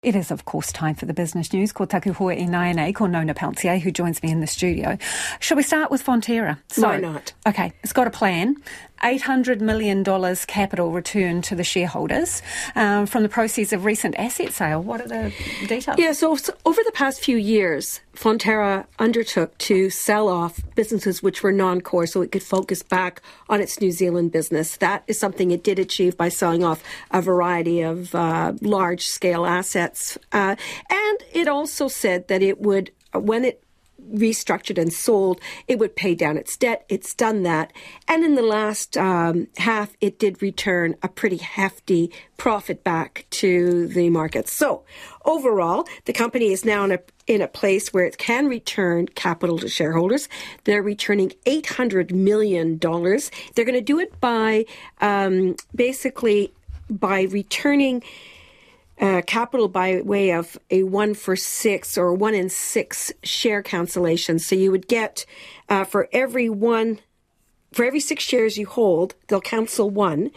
It is, of course, time for the business news. Ko taku hoa i Naianei, ko Nona Pelletier, who joins me in the studio. Shall we start with Fonterra? So, Why not? Okay, it's got a plan. $800 million capital return to the shareholders um, from the proceeds of recent asset sale. What are the details? Yeah, so, so, over the past few years, Fonterra undertook to sell off businesses which were non core so it could focus back on its New Zealand business. That is something it did achieve by selling off a variety of uh, large scale assets. Uh, and it also said that it would, when it restructured and sold, it would pay down its debt. It's done that. And in the last um, half, it did return a pretty hefty profit back to the market. So overall, the company is now in a in a place where it can return capital to shareholders. They're returning $800 million. They're going to do it by um, basically by returning uh, capital by way of a one for six or one in six share cancellation. So you would get uh, for every one, for every six shares you hold, they'll cancel one,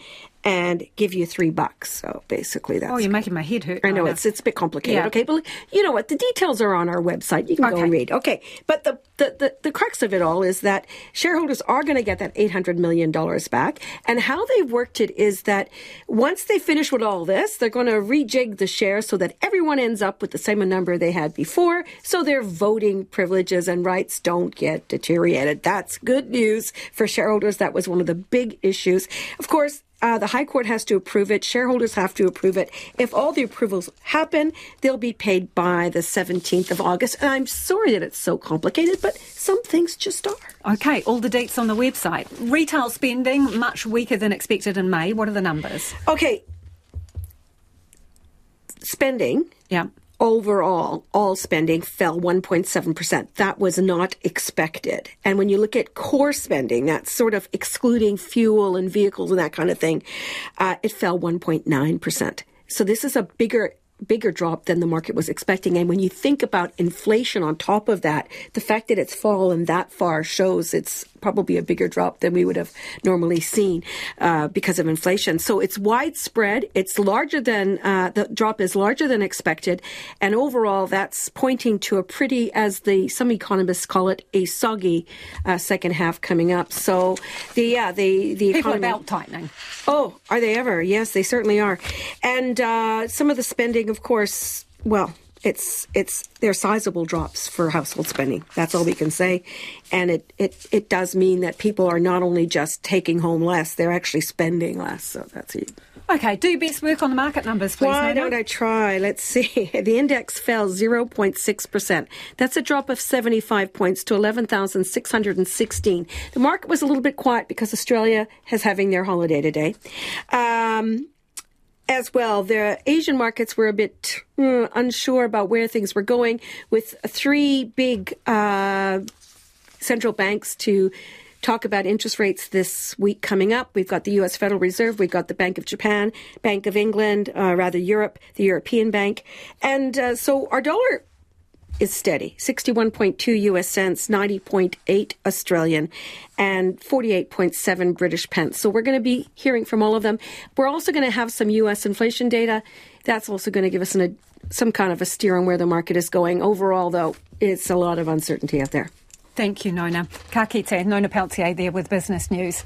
and give you three bucks. So basically, that's. Oh, you're making my head hurt. I know it's it's a bit complicated. Yeah. Okay, but you know what? The details are on our website. You can okay. go and read. Okay, but the, the the the crux of it all is that shareholders are going to get that eight hundred million dollars back, and how they've worked it is that once they finish with all this, they're going to rejig the shares so that everyone ends up with the same number they had before, so their voting privileges and rights don't get deteriorated. That's good news for shareholders. That was one of the big issues. Of course uh, the High Court has to approve it. Shareholders have to approve it. If all the approvals happen, they'll be paid by the 17th of August. And I'm sorry that it's so complicated, but some things just are. Okay, all the dates on the website. Retail spending much weaker than expected in May. What are the numbers? Okay. Spending. Yeah overall, all spending fell 1.7%. That was not expected. And when you look at core spending, that's sort of excluding fuel and vehicles and that kind of thing, uh, it fell 1.9%. So this is a bigger bigger drop than the market was expecting. And when you think about inflation on top of that, the fact that it's fallen that far shows it's probably a bigger drop than we would have normally seen uh, because of inflation. So it's widespread. It's larger than uh, the drop is larger than expected, and overall, that's pointing to a pretty, as the some economists call it, a soggy uh, second half coming up. So the yeah the the people economy, belt tightening. Oh, are they ever? Yes, they certainly are, and uh, some of the spending, of course. Well, it's it's they're sizable drops for household spending. That's all we can say, and it it it does mean that people are not only just taking home less, they're actually spending less. So that's it. Okay, do best work on the market numbers, please. Why don't I try? Let's see. The index fell 0.6%. That's a drop of 75 points to 11,616. The market was a little bit quiet because Australia is having their holiday today. Um, as well. The Asian markets were a bit mm, unsure about where things were going, with three big uh, central banks to talk about interest rates this week coming up. We've got the U.S. Federal Reserve, we've got the Bank of Japan, Bank of England, uh, rather Europe, the European Bank, and uh, so our dollar is steady 61.2 US cents, 90.8 Australian, and 48.7 British pence. So we're going to be hearing from all of them. We're also going to have some US inflation data. That's also going to give us an, some kind of a steer on where the market is going. Overall, though, it's a lot of uncertainty out there. Thank you, Nona. Ka kite, Nona Pelletier there with Business News.